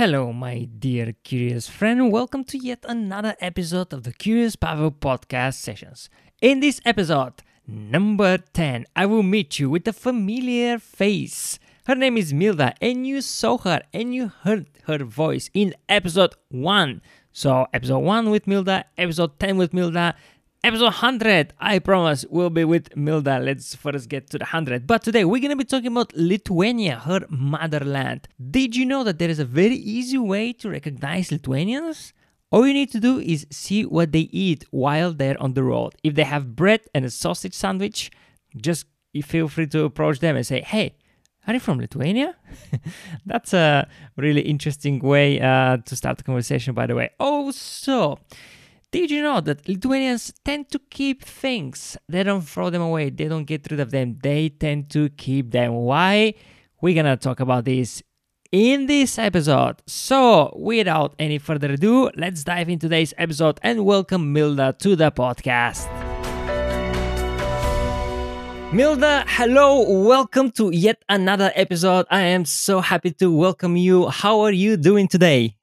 Hello, my dear curious friend. Welcome to yet another episode of the Curious Pavel podcast sessions. In this episode, number 10, I will meet you with a familiar face. Her name is Milda, and you saw her and you heard her voice in episode 1. So, episode 1 with Milda, episode 10 with Milda, Episode 100, I promise, will be with Milda. Let's first get to the 100. But today we're gonna be talking about Lithuania, her motherland. Did you know that there is a very easy way to recognize Lithuanians? All you need to do is see what they eat while they're on the road. If they have bread and a sausage sandwich, just feel free to approach them and say, hey, are you from Lithuania? That's a really interesting way uh, to start the conversation, by the way. Also, did you know that Lithuanians tend to keep things? They don't throw them away, they don't get rid of them, they tend to keep them. Why? We're gonna talk about this in this episode. So, without any further ado, let's dive into today's episode and welcome Milda to the podcast. Milda, hello, welcome to yet another episode. I am so happy to welcome you. How are you doing today?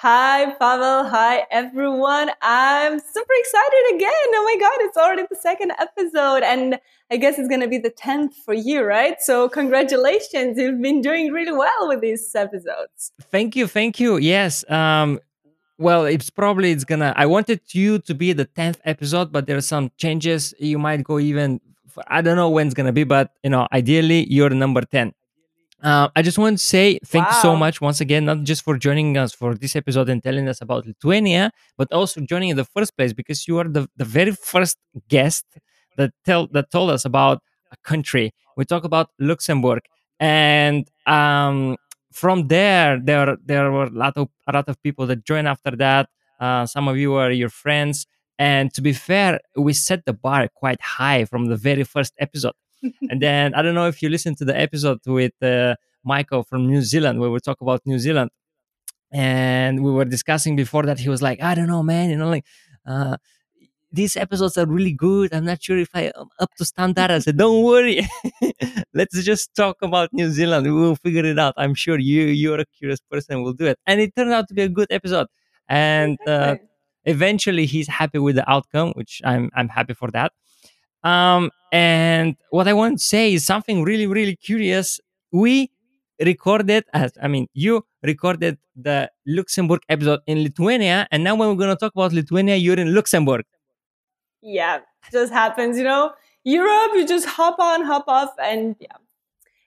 Hi, Pavel. Hi, everyone. I'm super excited again. Oh my God, it's already the second episode. And I guess it's going to be the 10th for you, right? So, congratulations. You've been doing really well with these episodes. Thank you. Thank you. Yes. Um, well, it's probably it's gonna. I wanted you to be the tenth episode, but there are some changes. You might go even. I don't know when it's gonna be, but you know, ideally, you're number ten. Uh, I just want to say thank wow. you so much once again, not just for joining us for this episode and telling us about Lithuania, but also joining in the first place because you are the, the very first guest that tell that told us about a country. We talk about Luxembourg, and um, from there, there there were a lot of a lot of people that joined after that. Uh, some of you are your friends, and to be fair, we set the bar quite high from the very first episode and then I don't know if you listened to the episode with uh, Michael from New Zealand where we talk about New Zealand, and we were discussing before that he was like, I don't know, man, you know, like. Uh, these episodes are really good. I'm not sure if I am up to standard. I said, don't worry. Let's just talk about New Zealand. We will figure it out. I'm sure you, you're a curious person, will do it. And it turned out to be a good episode. And uh, eventually he's happy with the outcome, which I'm, I'm happy for that. Um, and what I want to say is something really, really curious. We recorded, as I mean, you recorded the Luxembourg episode in Lithuania, and now when we're going to talk about Lithuania, you're in Luxembourg. Yeah, just happens, you know. Europe, you just hop on, hop off, and yeah.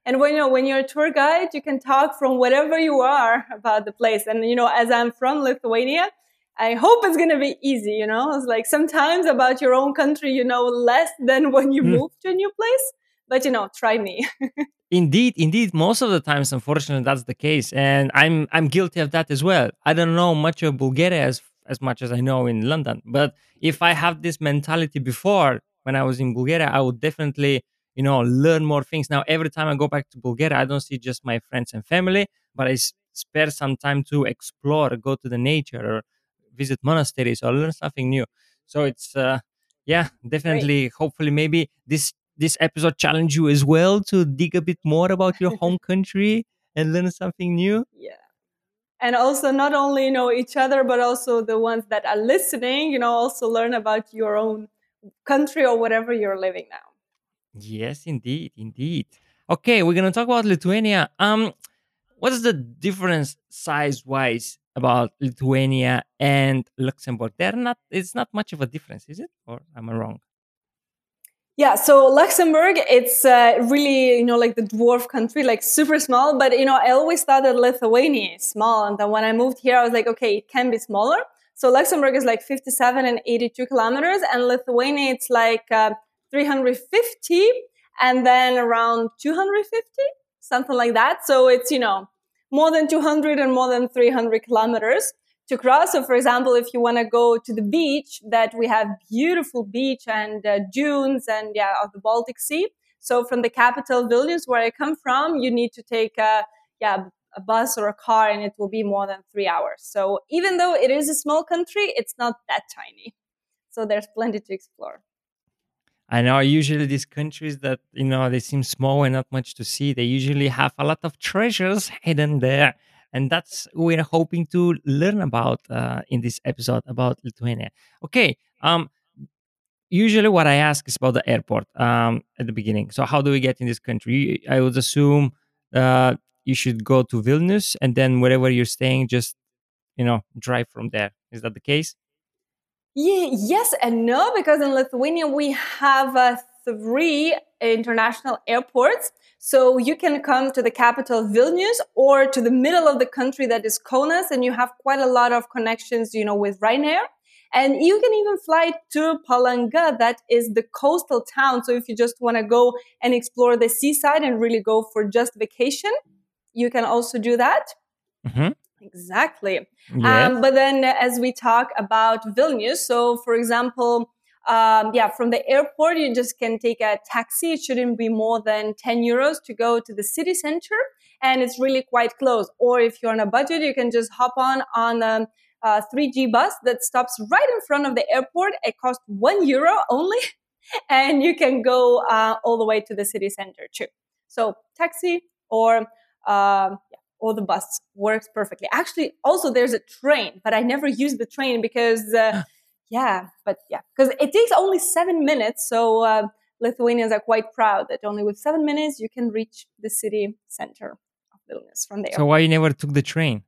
And when you know when you're a tour guide, you can talk from whatever you are about the place. And you know, as I'm from Lithuania, I hope it's going to be easy, you know? It's like sometimes about your own country, you know less than when you mm. move to a new place. But, you know, try me. indeed, indeed. Most of the times, unfortunately, that's the case. And I'm I'm guilty of that as well. I don't know much of Bulgaria as, as much as I know in London. But if I have this mentality before, when I was in Bulgaria, I would definitely, you know, learn more things. Now, every time I go back to Bulgaria, I don't see just my friends and family, but I spare some time to explore, go to the nature, or visit monasteries or learn something new. So it's uh, yeah, definitely. Hopefully, maybe this this episode challenge you as well to dig a bit more about your home country and learn something new. Yeah. And also not only you know each other, but also the ones that are listening, you know, also learn about your own country or whatever you're living now. Yes, indeed, indeed. Okay, we're gonna talk about Lithuania. Um, what is the difference size wise about Lithuania and Luxembourg. They're not. It's not much of a difference, is it? Or am I wrong? Yeah, so Luxembourg, it's uh, really, you know, like the dwarf country, like super small. But, you know, I always thought that Lithuania is small. And then when I moved here, I was like, okay, it can be smaller. So Luxembourg is like 57 and 82 kilometers. And Lithuania, it's like uh, 350 and then around 250, something like that. So it's, you know, more than 200 and more than 300 kilometers to cross. So, for example, if you want to go to the beach, that we have beautiful beach and uh, dunes and yeah, of the Baltic Sea. So, from the capital Vilnius, where I come from, you need to take a yeah a bus or a car, and it will be more than three hours. So, even though it is a small country, it's not that tiny. So, there's plenty to explore. I know usually these countries that you know they seem small and not much to see, they usually have a lot of treasures hidden there. and that's we're hoping to learn about uh, in this episode about Lithuania. Okay. Um, usually what I ask is about the airport um, at the beginning. So how do we get in this country? I would assume uh, you should go to Vilnius and then wherever you're staying, just you know drive from there. Is that the case? Yeah, yes and no, because in Lithuania we have uh, three international airports. So you can come to the capital Vilnius or to the middle of the country that is Kaunas, and you have quite a lot of connections, you know, with Ryanair. And you can even fly to Palanga, that is the coastal town. So if you just want to go and explore the seaside and really go for just vacation, you can also do that. Mm-hmm. Exactly. Yes. Um, but then as we talk about Vilnius, so for example, um, yeah, from the airport, you just can take a taxi. It shouldn't be more than 10 euros to go to the city center. And it's really quite close. Or if you're on a budget, you can just hop on on um, a 3G bus that stops right in front of the airport. It costs one euro only. and you can go uh, all the way to the city center too. So taxi or uh, or the bus works perfectly. Actually, also there's a train, but I never use the train because uh, yeah, but yeah, because it takes only seven minutes. So uh, Lithuanians are quite proud that only with seven minutes you can reach the city center of Vilnius from there. So why you never took the train?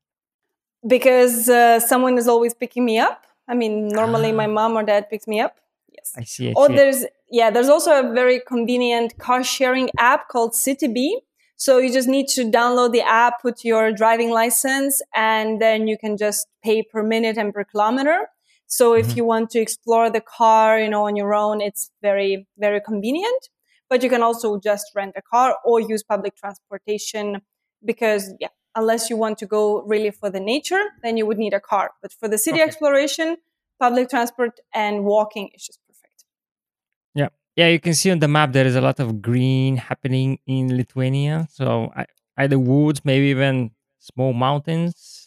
Because uh, someone is always picking me up. I mean, normally ah. my mom or dad picks me up. Yes. I see. I or see. there's yeah, there's also a very convenient car sharing app called CityBee. So you just need to download the app, put your driving license, and then you can just pay per minute and per kilometer. So if mm-hmm. you want to explore the car, you know, on your own, it's very, very convenient. But you can also just rent a car or use public transportation because, yeah, unless you want to go really for the nature, then you would need a car. But for the city okay. exploration, public transport and walking is just. Yeah. You can see on the map there is a lot of green happening in Lithuania. So either woods, maybe even small mountains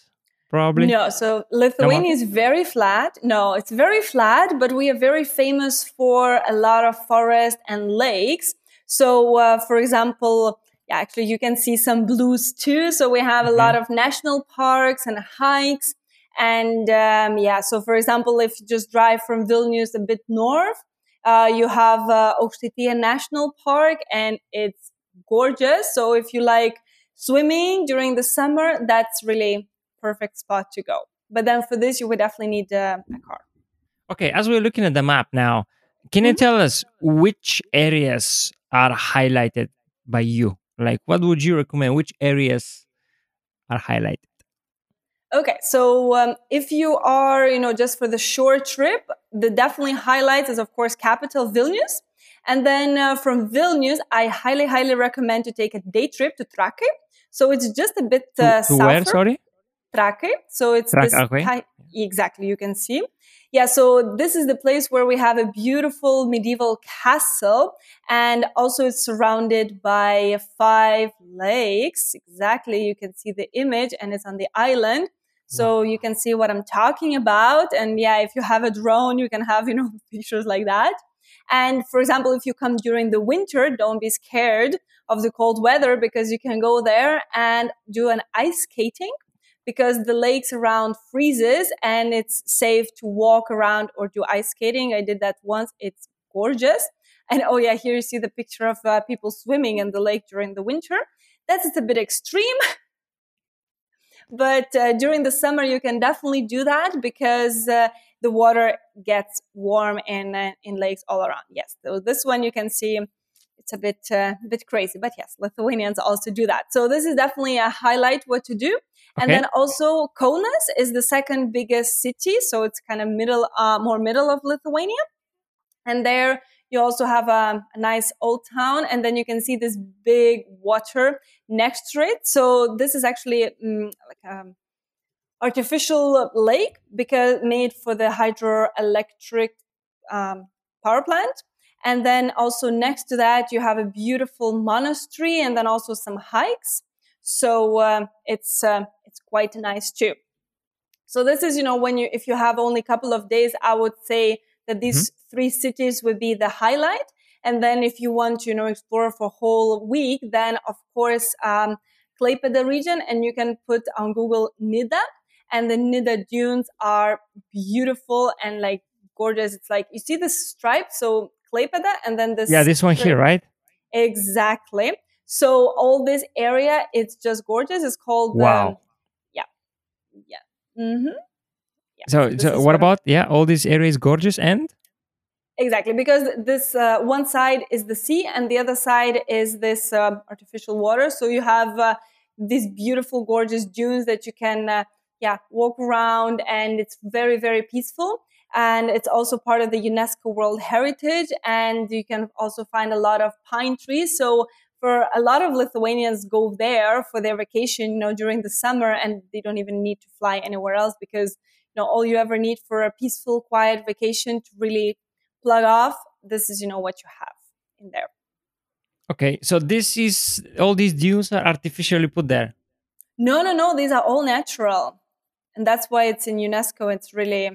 probably? No, so Lithuania is very flat. No, it's very flat, but we are very famous for a lot of forest and lakes. So, uh, for example, yeah, actually, you can see some blues too. So we have mm-hmm. a lot of national parks and hikes. And um, yeah, so for example, if you just drive from Vilnius a bit north, uh, you have uh, National Park, and it's gorgeous. So if you like swimming during the summer, that's really perfect spot to go. But then for this, you would definitely need a, a car. Okay, as we're looking at the map now, can mm-hmm. you tell us which areas are highlighted by you? Like, what would you recommend? Which areas are highlighted? Okay, so um, if you are, you know, just for the short trip, the definitely highlights is of course capital Vilnius, and then uh, from Vilnius, I highly, highly recommend to take a day trip to Trakai. So it's just a bit uh, to, to where? Sorry, Trakai. So it's this okay. exactly you can see. Yeah, so this is the place where we have a beautiful medieval castle and also it's surrounded by five lakes. Exactly, you can see the image and it's on the island. So you can see what I'm talking about. And yeah, if you have a drone, you can have, you know, pictures like that. And for example, if you come during the winter, don't be scared of the cold weather because you can go there and do an ice skating because the lakes around freezes and it's safe to walk around or do ice skating. I did that once. It's gorgeous. And oh yeah, here you see the picture of uh, people swimming in the lake during the winter. That's a bit extreme. but uh, during the summer, you can definitely do that because uh, the water gets warm in, uh, in lakes all around. Yes. So this one you can see it's a bit uh, bit crazy but yes lithuanians also do that so this is definitely a highlight what to do and then also kaunas is the second biggest city so it's kind of middle uh, more middle of lithuania and there you also have a, a, nice old town and then you can see this big water next to it so this is actually um, like a um, artificial lake because made for the hydroelectric um, power plant and then also next to that, you have a beautiful monastery and then also some hikes. So uh, it's uh, it's quite nice too. So this is, you know, when you if you have only a couple of days, I would say that these mm-hmm. three cities would be the highlight. And then if you want to, you know, explore for a whole week, then of course um, Klaipeda region, and you can put on Google Nida, and the Nida dunes are beautiful and like gorgeous. It's like you see the stripe, so Klaipeda, and then this. Yeah, this one here, right? Exactly. So all this area, it's just gorgeous. It's called wow. Um, yeah, yeah. Mm-hmm. Yeah. So, so what about yeah? All this area is gorgeous and exactly because this uh, one side is the sea and the other side is this uh, artificial water. So you have uh, these beautiful, gorgeous dunes that you can uh, yeah walk around, and it's very very peaceful and it's also part of the UNESCO World Heritage. And you can also find a lot of pine trees. So for a lot of Lithuanians go there for their vacation, you know, during the summer, and they don't even need to fly anywhere else because you know all you ever need for a peaceful, quiet vacation to really plug off. This is you know what you have in there. Okay, so this is all these dunes are artificially put there. No, no, no. These are all natural, and that's why it's in UNESCO. It's really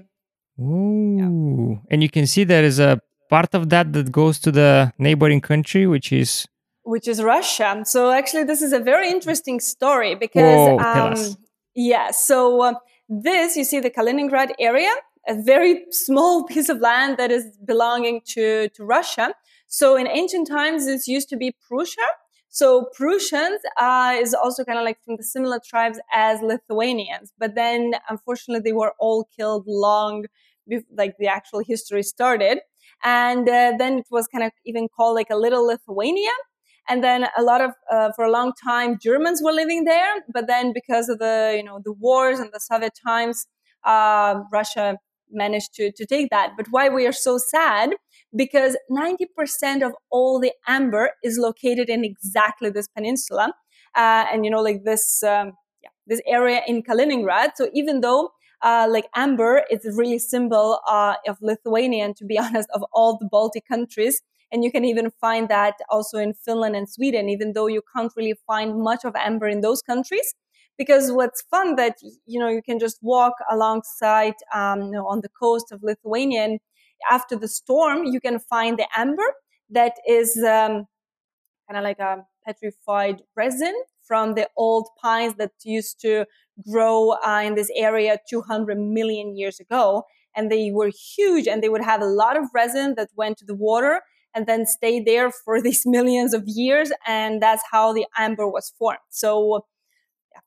Ooh. Yeah. And you can see there is a part of that that goes to the neighboring country, which is which is Russia. So actually, this is a very interesting story because Whoa, um, yeah. So uh, this you see the Kaliningrad area, a very small piece of land that is belonging to to Russia. So in ancient times, this used to be Prussia. So Prussians uh, is also kind of like from the similar tribes as Lithuanians, but then unfortunately they were all killed long before like the actual history started. And uh, then it was kind of even called like a little Lithuania. And then a lot of, uh, for a long time, Germans were living there. But then because of the, you know, the wars and the Soviet times, uh, Russia managed to, to take that. But why we are so sad? Because 90% of all the amber is located in exactly this peninsula. Uh, and, you know, like this, um, yeah, this area in Kaliningrad. So even though uh, like amber is a really symbol uh, of Lithuania and to be honest, of all the Baltic countries. And you can even find that also in Finland and Sweden, even though you can't really find much of amber in those countries. Because what's fun that you know you can just walk alongside um, you know, on the coast of Lithuania, and after the storm, you can find the amber that is um, kind of like a petrified resin from the old pines that used to grow uh, in this area 200 million years ago. And they were huge and they would have a lot of resin that went to the water and then stay there for these millions of years. And that's how the amber was formed. So, yeah,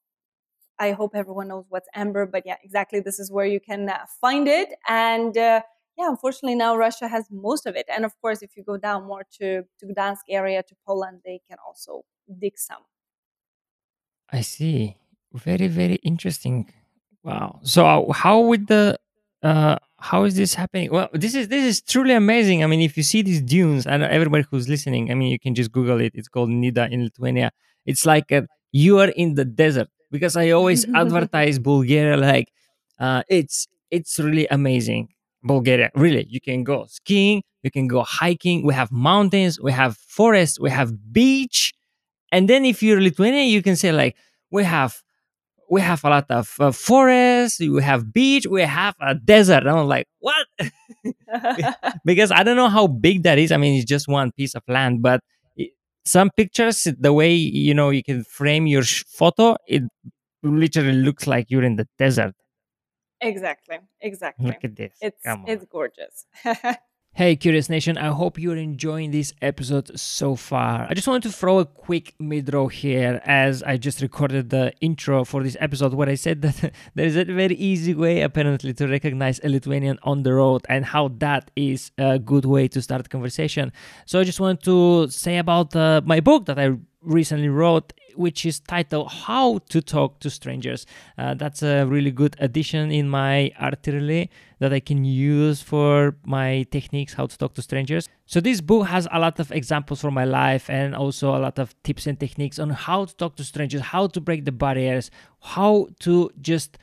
I hope everyone knows what's amber, but yeah, exactly. This is where you can uh, find it. And uh, yeah, unfortunately now Russia has most of it. And of course, if you go down more to, to Gdansk area, to Poland, they can also dig some. I see. Very, very interesting. Wow. So how would the uh how is this happening? Well, this is this is truly amazing. I mean, if you see these dunes, and everybody who's listening, I mean, you can just Google it. It's called Nida in Lithuania. It's like a, you are in the desert because I always advertise Bulgaria like uh, it's it's really amazing. Bulgaria, really, you can go skiing, you can go hiking. We have mountains, we have forests, we have beach, and then if you're Lithuania, you can say like we have we have a lot of uh, forests, we have beach, we have a desert. I'm like, what? because I don't know how big that is. I mean, it's just one piece of land, but it, some pictures, the way you know you can frame your sh- photo, it literally looks like you're in the desert. Exactly. Exactly. Look at this. It's it's gorgeous. Hey, Curious Nation, I hope you're enjoying this episode so far. I just wanted to throw a quick mid roll here as I just recorded the intro for this episode where I said that there is a very easy way, apparently, to recognize a Lithuanian on the road and how that is a good way to start a conversation. So I just wanted to say about uh, my book that I recently wrote which is titled How to Talk to Strangers. Uh, that's a really good addition in my artillery that I can use for my techniques, how to talk to strangers. So, this book has a lot of examples from my life and also a lot of tips and techniques on how to talk to strangers, how to break the barriers, how to just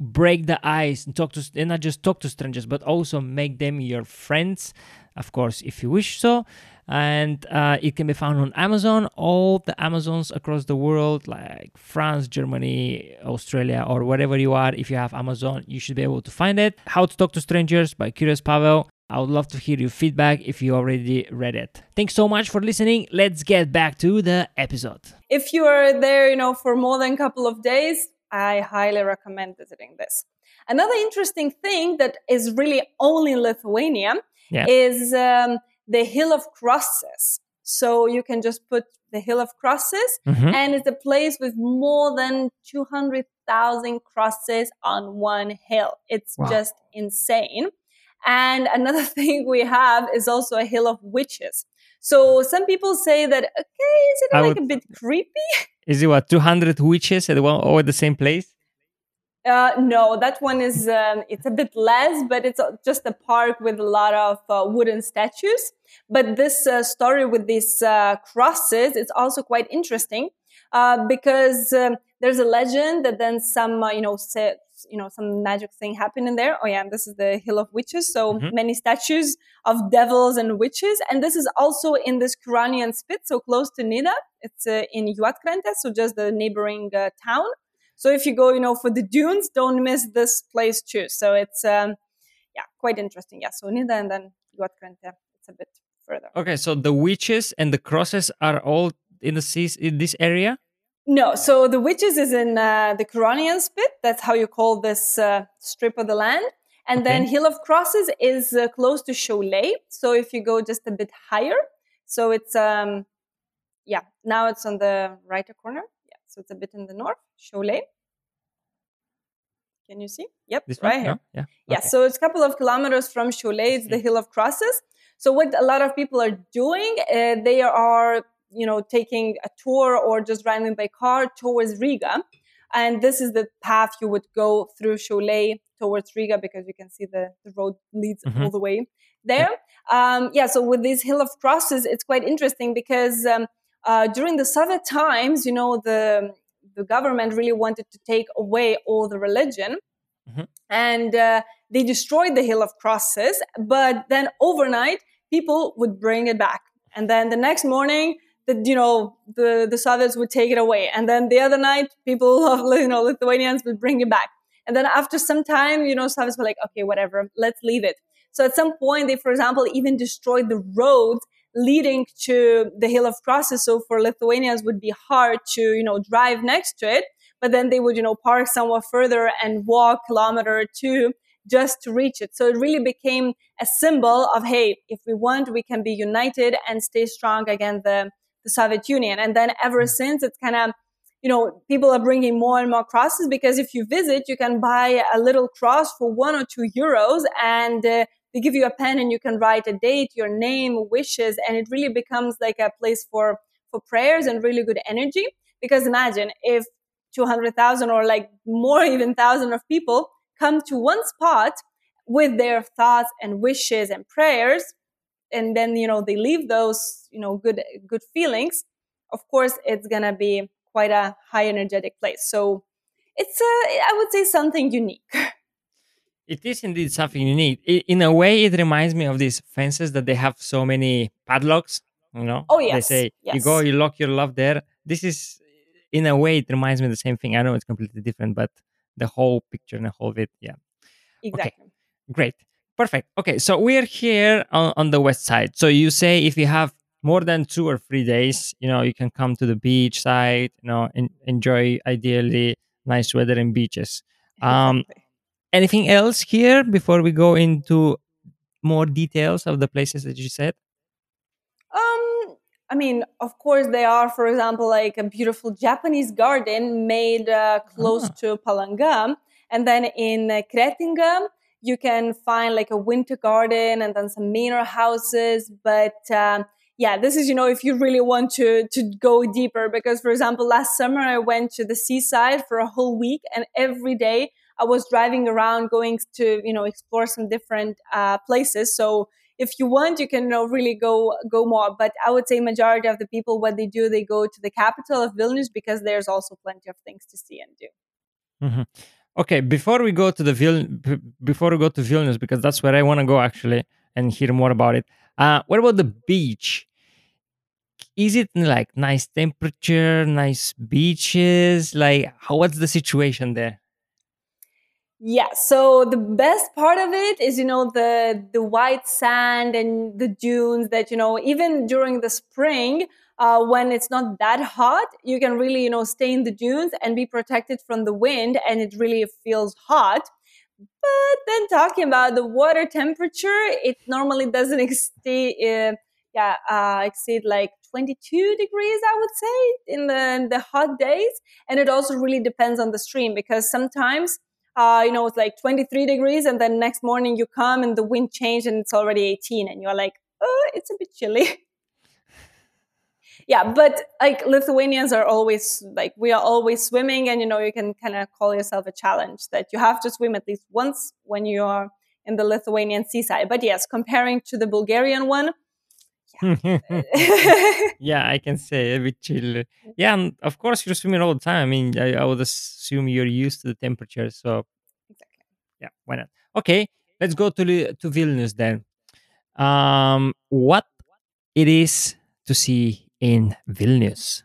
break the ice and talk to and not just talk to strangers but also make them your friends of course if you wish so and uh, it can be found on Amazon. All the Amazons across the world, like France, Germany, Australia, or wherever you are, if you have Amazon, you should be able to find it. How to Talk to Strangers by Curious Pavel. I would love to hear your feedback if you already read it. Thanks so much for listening. Let's get back to the episode. If you are there, you know, for more than a couple of days, I highly recommend visiting this. Another interesting thing that is really only in Lithuania Yeah. is um, the Hill of Crosses. So you can just put the Hill of Crosses, Mhm. and it's a place with more than 200,000 crosses on one hill. It's Wow. just insane. And another thing we have is also a Hill of Witches. So some people say that, okay, is it I like would- a bit creepy? Is it what, 200 witches at one, all at the same place? Uh, no, that one is um, it's a bit less, but it's uh, just a park with a lot of uh, wooden statues. But this uh, story with these uh, crosses is also quite interesting uh, because um, there's a legend that then some uh, you know say, you know some magic thing happened in there. Oh yeah, this is the Hill of Witches, so Mhm. many statues of devils and witches, and this is also in this Curonian spit, so close to Nida. It's uh, in Juodkrantė, so just the neighboring uh, town. So if you go, you know, for the dunes, don't miss this place too. So it's um, yeah, quite interesting. Yeah, so Nida and then Juodkrantė. It's a bit further. Okay, so the witches and the crosses are all in the seas in this area? No, so the witches is in uh, the Curonian spit. That's how you call this uh, strip of the land. And then Hill of Crosses is uh, close to Šiauliai. So if you go just a bit higher, so it's um, yeah, now it's on the right corner. Yeah, so it's a bit in the north, Šiauliai. Can you see? Yep, This right one? here. No? Yeah. Yeah, Okay. so it's a couple of kilometers from Šiauliai. It's the. Hill of Crosses. So what a lot of people are doing, uh, they are, you know, taking a tour or just driving by car towards Riga, and this is the path you would go through Šiauliai towards Riga because you can see the, the road leads Mhm. all the way there. Um, yeah, so with this Hill of Crosses, it's quite interesting because um, uh, during the Soviet times, you know, the the government really wanted to take away all the religion, Mhm. and uh, they destroyed the Hill of Crosses. But then overnight, people would bring it back, and then the next morning, the you know the the Soviets would take it away, and then the other night, people of you know Lithuanians would bring it back, and then after some time, you know, Soviets were like, okay, whatever, let's leave it. So at some point, they, for example, even destroyed the roads leading to the Hill of Crosses. So for Lithuanians, would be hard to you know drive next to it. But then they would you know park somewhat further and walk a kilometer or two just to reach it. So it really became a symbol of hey, if we want, we can be united and stay strong against the the Soviet Union. And then ever since, it's kind of you know, people are bringing more and more crosses because if you visit, you can buy a little cross for one or two euros and uh, they give you a pen and you can write a date, your name, wishes, and it really becomes like a place for, for prayers and really good energy. Because imagine if 200,000 or like more even thousand of people come to one spot with their thoughts and wishes and prayers and then you know they leave those you know good good feelings of course it's gonna be quite a high energetic place so it's a i would say something unique It is indeed something unique. In a way, it reminds me of these fences that they have so many padlocks. You know, Oh, They yes, say you go, you lock your love there. This is, in a way, it reminds me of the same thing. I know it's completely different, but the whole picture and the whole of it, yeah, exactly great, perfect. Okay, so we're here on, on the west side. So you say if you have more than two or three days, you know, you can come to the beach side, you know, and enjoy ideally nice weather and beaches. Um, Exactly. Anything else here before we go into more details of the places that you said Um, I mean, of course, they are, for example, like a beautiful Japanese garden made uh, close Ah. to Palanga. And then in uh, Kretinga, you can find like a winter garden and then some manor houses. But um, yeah, this is, you know, if you really want to, to go deeper. Because, for example, last summer I went to the seaside for a whole week and every day I was driving around going to, you know, explore some different uh, places. So if you want, you can you know, really go go more. But I would say majority of the people, what they do, they go to the capital of Vilnius because there's also plenty of things to see and do. Mhm. okay before we go to the Vil- before we go to vilnius because that's where i want to go actually and hear more about it uh what about the beach is it like nice temperature nice beaches like how what's the situation there Yeah, so the best part of it is, you know, the the white sand and the dunes that, you know, even during the spring, uh, when it's not that hot, you can really, you know, stay in the dunes and be protected from the wind, and it really feels hot. But then talking about the water temperature, it normally doesn't exceed, uh, yeah, uh, exceed like 22 degrees, I would say, in the, in the hot days. And it also really depends on the stream because sometimes uh, you know, it's like 23 degrees, and then next morning you come and the wind changed and it's already 18, and you're like, oh, it's a bit chilly. yeah, but like Lithuanians are always like, we are always swimming, and you know, you can kind of call yourself a challenge that you have to swim at least once when you are in the Lithuanian seaside. But yes, comparing to the Bulgarian one, yeah, I can say a bit chill. Yeah, and of course you're swimming all the time. I mean, I, I would assume you're used to the temperature, so exactly. yeah, why not? Okay, let's go to to Vilnius then. Um, what it is to see in Vilnius?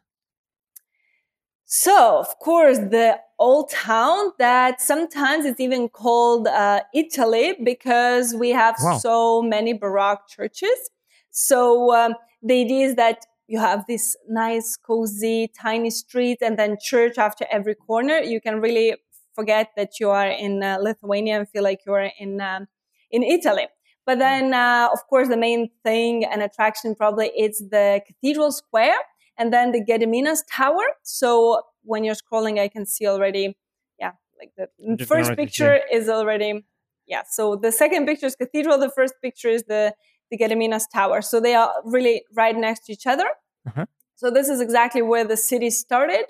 So, of course, the old town that sometimes it's even called uh, Italy because we have wow. so many Baroque churches. So um, the idea is that you have this nice, cozy, tiny street and then church after every corner. You can really forget that you are in uh, Lithuania and feel like you are in um, in Italy. But then, uh, of course, the main thing and attraction probably is the cathedral square and then the Gediminas Tower. So when you're scrolling, I can see already, yeah, like the first picture is already, yeah. So the second picture is cathedral. The first picture is the the Gediminas Tower. So they are really right next to each other. Uh-huh. So this is exactly where the city started.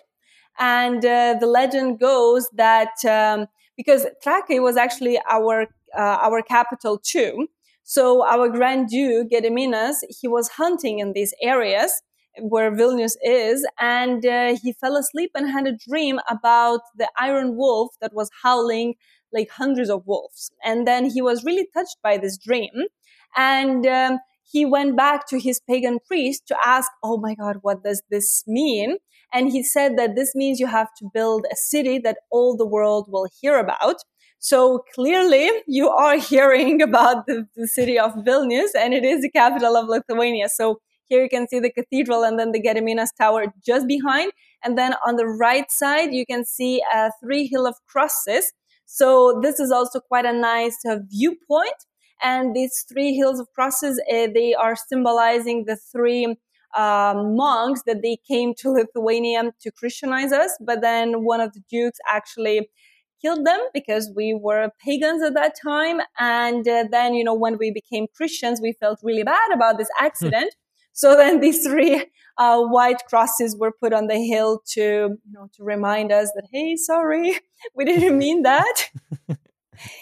And uh, the legend goes that um, because Trakai was actually our uh, our capital too. So our Grand Duke Gediminas, he was hunting in these areas where Vilnius is, and uh, he fell asleep and had a dream about the iron wolf that was howling like hundreds of wolves. And then he was really touched by this dream. And um, he went back to his pagan priest to ask, Oh my God, what does this mean? And he said that this means you have to build a city that all the world will hear about. So clearly you are hearing about the, the city of Vilnius and it is the capital of Lithuania. So here you can see the cathedral and then the Gediminas Tower just behind. And then on the right side, you can see a three hill of crosses. So this is also quite a nice uh, viewpoint and these three hills of crosses, uh, they are symbolizing the three um, monks that they came to Lithuania to Christianize us. But then one of the dukes actually killed them because we were pagans at that time. And uh, then, you know, when we became Christians, we felt really bad about this hmm. accident. So then these three uh, white crosses were put on the hill to, you know, to remind us that, hey, sorry, we didn't mean that.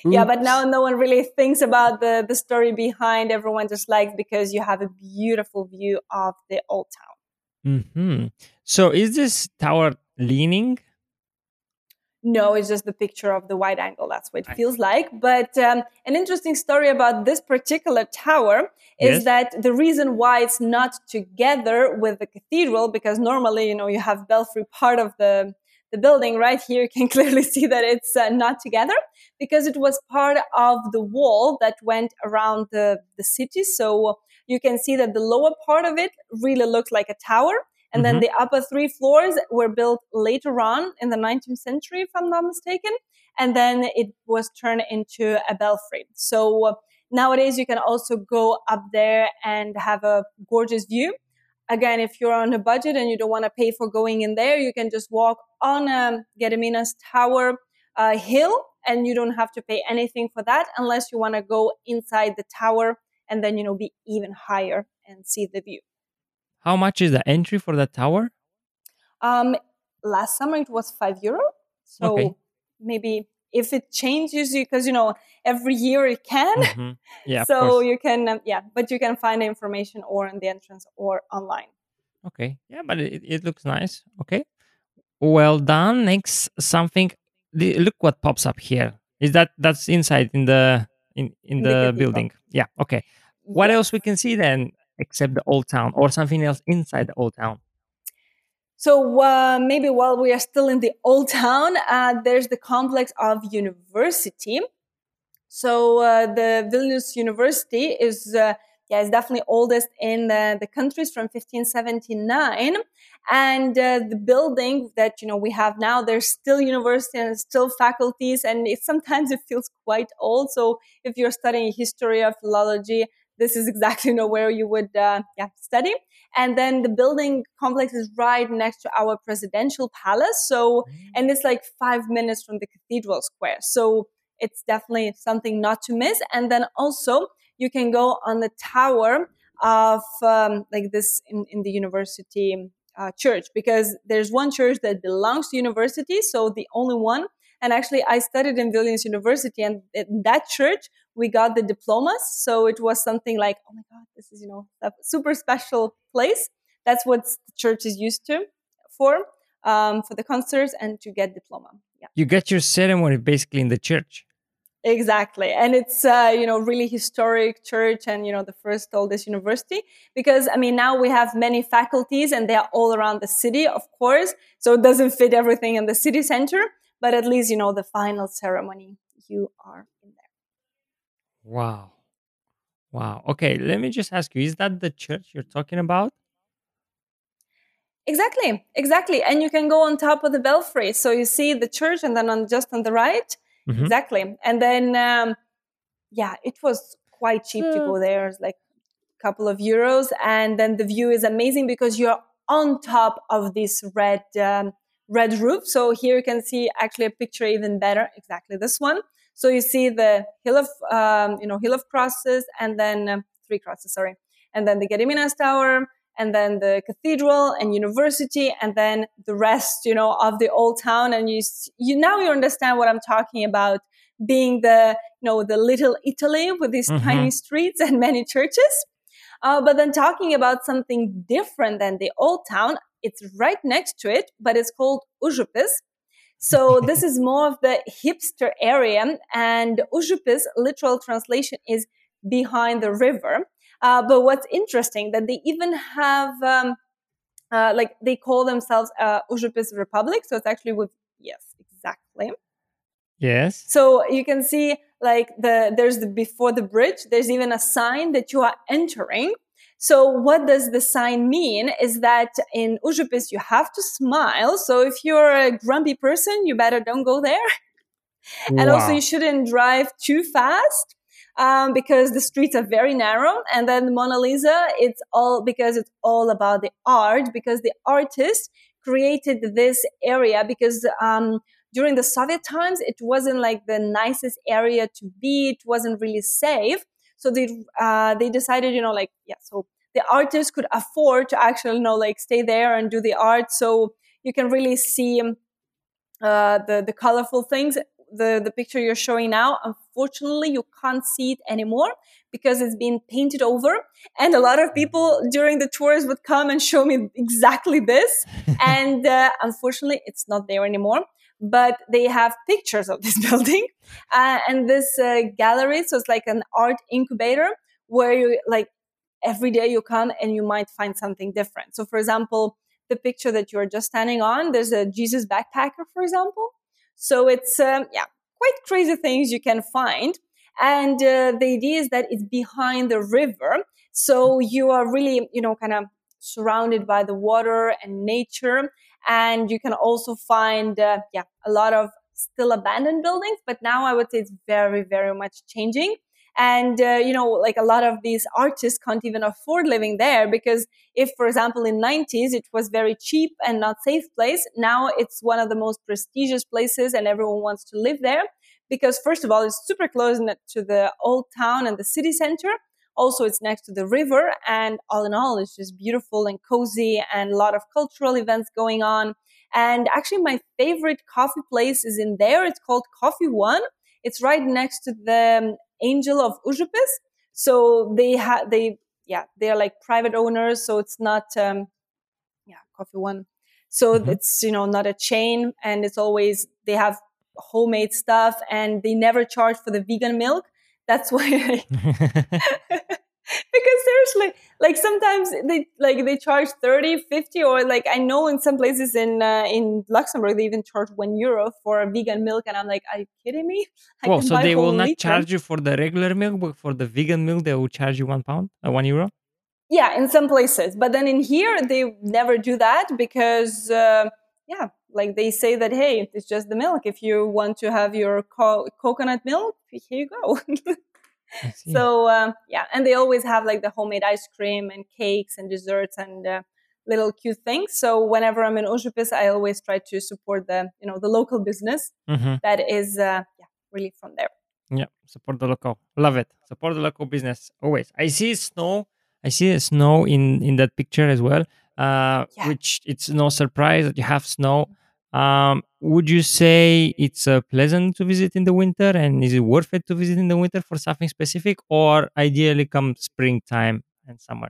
yeah but now no one really thinks about the the story behind everyone just likes because you have a beautiful view of the old town mm-hmm. so is this tower leaning no, it's just the picture of the wide angle. That's what it feels like. But um, an interesting story about this particular tower is yes. that the reason why it's not together with the cathedral, because normally, you know, you have belfry part of the the building right here you can clearly see that it's uh, not together because it was part of the wall that went around the, the city so you can see that the lower part of it really looked like a tower and mm-hmm. then the upper three floors were built later on in the 19th century if i'm not mistaken and then it was turned into a belfry so nowadays you can also go up there and have a gorgeous view again, if you're on a budget and you don't want to pay for going in there, you can just walk on um, Gediminas Tower uh, hill and you don't have to pay anything for that unless you want to go inside the tower and then, you know, be even higher and see the view. How much is the entry for the tower? Um, last summer it was five euro. So okay. maybe if it changes you because you know every year it can. Mm-hmm. yeah so you can um, yeah but you can find the information or in the entrance or online. Okay. Yeah but it, it looks nice. Okay. Well done. Next something the, look what pops up here. Is that that's inside in the in in, in the, the building. Yeah okay. What else we can see then except the old town or something else inside the old town So uh, maybe while we are still in the old town, uh, there's the complex of university. So uh, the Vilnius University is uh, yeah is definitely oldest in the, the countries from 1579, and uh, the building that you know we have now there's still university and still faculties, and it sometimes it feels quite old. So if you're studying history or philology, this is exactly you know where you would uh, yeah study. And then the building complex is right next to our presidential palace. So mm-hmm. and it's like five minutes from the cathedral square. So it's definitely something not to miss. And then also you can go on the tower of um, like this in, in the university uh, church because there's one church that belongs to university so the only one. And actually i studied in vilnius university and that church we got the diplomas. So it was something like, oh my God, this is, you know, a super special place. That's what the church is used to for, um, for the concerts and to get diploma. Yeah. You get your ceremony basically in the church. Exactly. And it's, uh, you know, really historic church and, you know, the first oldest university because, I mean, now we have many faculties and they're all around the city, of course. So it doesn't fit everything in the city center, but at least, you know, the final ceremony, you are. Wow. Wow. Okay, let me just ask you is that the church you're talking about? Exactly, exactly. And you can go on top of the belfry. So you see the church and then on just on the right. Mm-hmm. Exactly. And then, um, yeah, it was quite cheap to go there. It's like a couple of euros. And then the view is amazing because you're on top of this red, um, red roof. So here you can see actually a picture even better. Exactly this one. So you see the hill of, um, you know, hill of crosses and then um, three crosses, sorry. And then the Gediminas Tower and then the cathedral and university and then the rest, you know, of the old town. And you, you now you understand what I'm talking about being the, you know, the little Italy with these mm-hmm. tiny streets and many churches. Uh, but then talking about something different than the old town, it's right next to it, but it's called Užupis. So this is more of the hipster area, and Užupis literal translation is behind the river. Uh, but what's interesting that they even have um, uh, like they call themselves uh, Užupis Republic. So it's actually with yes, exactly. Yes. So you can see like the there's the before the bridge. There's even a sign that you are entering so what does the sign mean is that in Užupis you have to smile. So if you're a grumpy person, you better don't go there. Wow. and also you shouldn't drive too fast. Um, because the streets are very narrow. And then Mona Lisa, it's all because it's all about the art, because the artist created this area because um, during the Soviet times, it wasn't like the nicest area to be. It wasn't really safe. So they uh, they decided, you know, like yeah, so the artist could afford to actually, you know, like stay there and do the art. So you can really see uh, the the colorful things. The the picture you're showing now, unfortunately, you can't see it anymore because it's been painted over. And a lot of people during the tours would come and show me exactly this. and uh, unfortunately, it's not there anymore but they have pictures of this building uh, and this uh, gallery. So it's like an art incubator where you like every day you come and you might find something different. So, for example, the picture that you're just standing on, there's a Jesus backpacker, for example. So it's um, yeah, quite crazy things you can find. And uh, the idea is that it's behind the river, so you are really you know kind of surrounded by the water and nature and you can also find uh, yeah a lot of still abandoned buildings but now i would say it's very very much changing. And uh, you know like a lot of these artists can't even afford living there because if for example in 90s it was very cheap and not safe place now it's one of the most prestigious places and everyone wants to live there because first of all it's super close to the old town and the city center also, it's next to the river, and all in all, it's just beautiful and cozy, and a lot of cultural events going on. And actually, my favorite coffee place is in there. It's called Coffee One. It's right next to the um, Angel of Užupis. So they have they yeah they're like private owners. So it's not um, yeah Coffee One. So mm-hmm. it's you know not a chain, and it's always they have homemade stuff, and they never charge for the vegan milk. That's why because seriously like sometimes they like they charge 30 50 or like i know in some places in uh, in luxembourg they even charge one euro for a vegan milk and i'm like are you kidding me? I well so they will not liter. charge you for the regular milk but for the vegan milk they will charge you one pound uh, one euro? Yeah in some places. But then in here they never do that because uh, yeah like they say that hey it's just the milk. If you want to have your co- coconut milk here you go. So um, yeah and they always have like the homemade ice cream and cakes and desserts and uh, little cute things. So whenever i'm in Užupis, i always try to support the you know the local business mm-hmm. that is uh, yeah really from there. Yeah support the local. Love it. Support the local business always. I see snow i see snow in in that picture as well uh, yeah. which it's no surprise that you have snow um, would you say it's uh, pleasant to visit in the winter and is it worth it to visit in the winter for something specific or ideally come springtime and summer?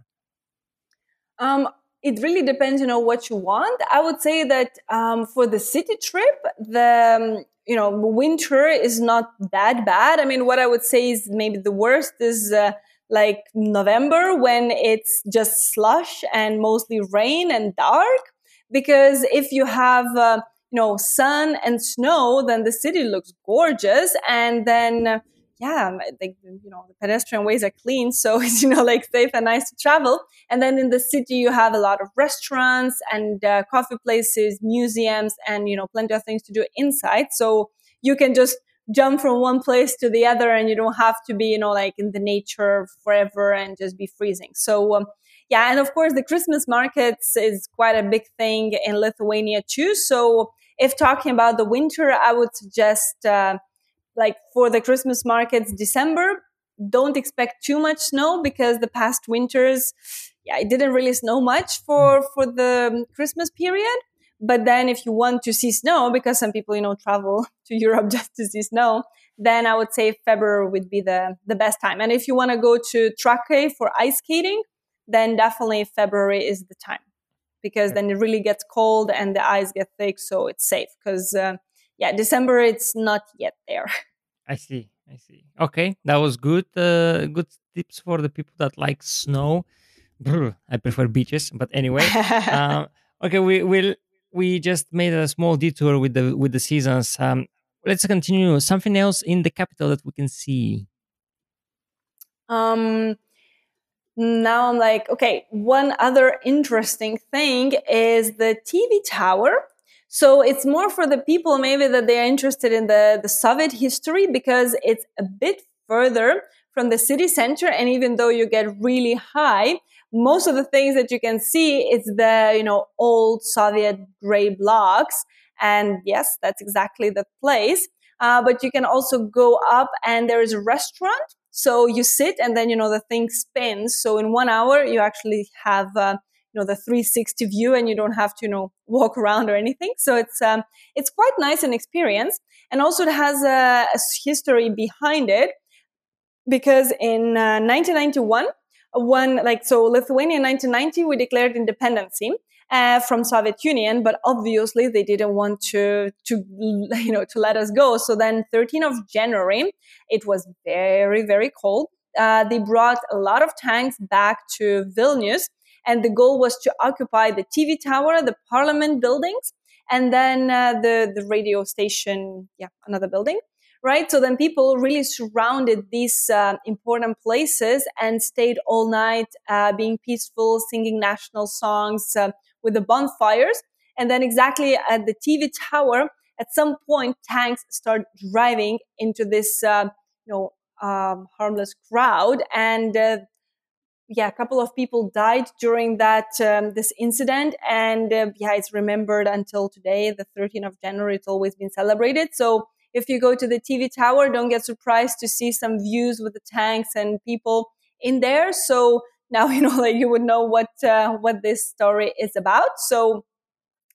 Um, it really depends, you know, what you want. I would say that um, for the city trip, the um, you know winter is not that bad. I mean, what I would say is maybe the worst is uh, like November when it's just slush and mostly rain and dark. Because if you have uh, know sun and snow then the city looks gorgeous. And then yeah like you know the pedestrian ways are clean so it's you know like safe and nice to travel. And then in the city you have a lot of restaurants and uh, coffee places museums and you know plenty of things to do inside. So you can just jump from one place to the other and you don't have to be you know like in the nature forever and just be freezing. So um, yeah, and of course the Christmas markets is quite a big thing in Lithuania too. So if talking about the winter, I would suggest uh, like for the Christmas markets, December. Don't expect too much snow because the past winters, yeah, it didn't really snow much for for the Christmas period. But then if you want to see snow, because some people, you know, travel to Europe just to see snow, then I would say February would be the, the best time. And if you want to go to Trakai for ice skating, then definitely February is the time because then it really gets cold and the ice get thick, so it's safe. Because uh, yeah, December it's not yet there. I see. I see. Okay, that was good. Uh, good tips for the people that like snow. Brr, I prefer beaches, but anyway. uh, okay, we will. We just made a small detour with the with the seasons. Um, let's continue. Something else in the capital that we can see. Um, now I'm like, okay, one other interesting thing is the TV tower. So it's more for the people maybe that they are interested in the, the Soviet history because it's a bit further from the city center. And even though you get really high, most of the things that you can see is the, you know, old Soviet gray blocks. And yes, that's exactly the place. Uh, but you can also go up and there is a restaurant so you sit and then, you know, the thing spins. So in one hour, you actually have, uh, you know, the 360 view and you don't have to, you know, walk around or anything. So it's, um, it's quite nice an experience. And also it has a, a history behind it because in uh, 1991, one like so Lithuania in 1990 we declared independence uh, from Soviet Union, but obviously they didn't want to to you know to let us go. So then, 13th of January, it was very very cold. Uh, they brought a lot of tanks back to Vilnius, and the goal was to occupy the TV tower, the parliament buildings, and then uh, the the radio station. Yeah, another building right? So then people really surrounded these uh, important places and stayed all night, uh, being peaceful, singing national songs, uh, with the bonfires. And then exactly at the TV tower, at some point, tanks start driving into this, uh, you know, um, harmless crowd. And uh, yeah, a couple of people died during that um, this incident, and uh, yeah, it's remembered until today, the 13th of January. It's always been celebrated. So if you go to the TV tower, don't get surprised to see some views with the tanks and people in there. So now you know like you would know what uh, what this story is about. So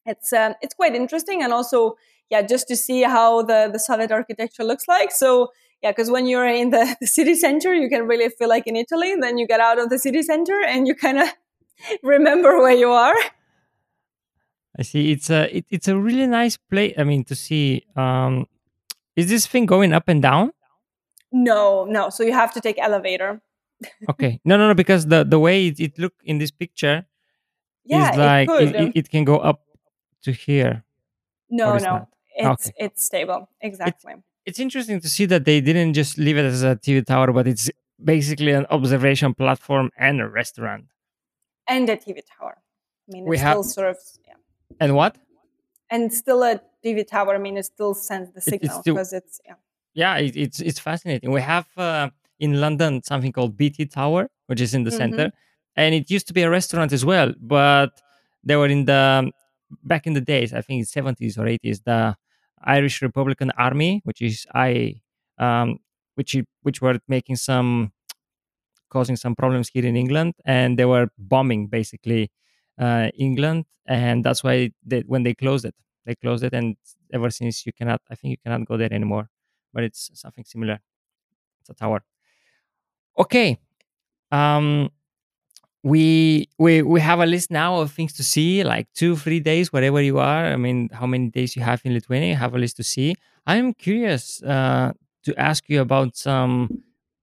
it's um, it's quite interesting and also yeah just to see how the the soviet architecture looks like. So yeah because when you're in the, the city center you can really feel like in italy then you get out of the city center and you kind of remember where you are. I see. It's a it, it's a really nice place i mean to see um is this thing going up and down? No no. So you have to take elevator okay. No, no, no. Because the the way it, it looked in this picture Yeah, is like it it, could. it, it can go up to here. no, no, it's Okay. it's stable. Exactly. It's interesting to see that they didn't just leave it as a TV tower, but it's basically an observation platform and a restaurant. and a TV tower. I mean, it We still have- serves. Yeah. And what? and still a TV tower. I mean, it still sends the it's signal because it's yeah. Yeah, it, it's it's fascinating. We have uh, in London something called BT Tower, which is in the Mhm. center, and it used to be a restaurant as well. But they were in the back in the days, I think seventies or eighties, the Irish Republican Army, which is I, um, which which were making some causing some problems here in England, and they were bombing basically uh, England, and that's why they, when they closed it, they closed it, and ever since you cannot, I think you cannot go there anymore. But it's something similar. It's a tower. Okay, um, we we we have a list now of things to see, like two, three days, wherever you are. I mean, how many days you have in Lithuania? You have a list to see. I'm curious uh, to ask you about some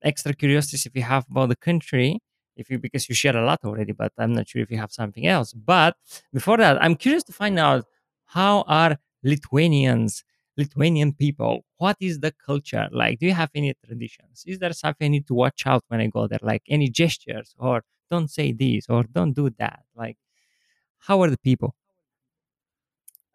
extra curiosities if you have about the country if you because you shared a lot already but i'm not sure if you have something else but before that i'm curious to find out how are lithuanians lithuanian people what is the culture like? Do you have any traditions? Is there something i need to watch out when i go there? Like any gestures or don't say this or don't do that. Like how are the people?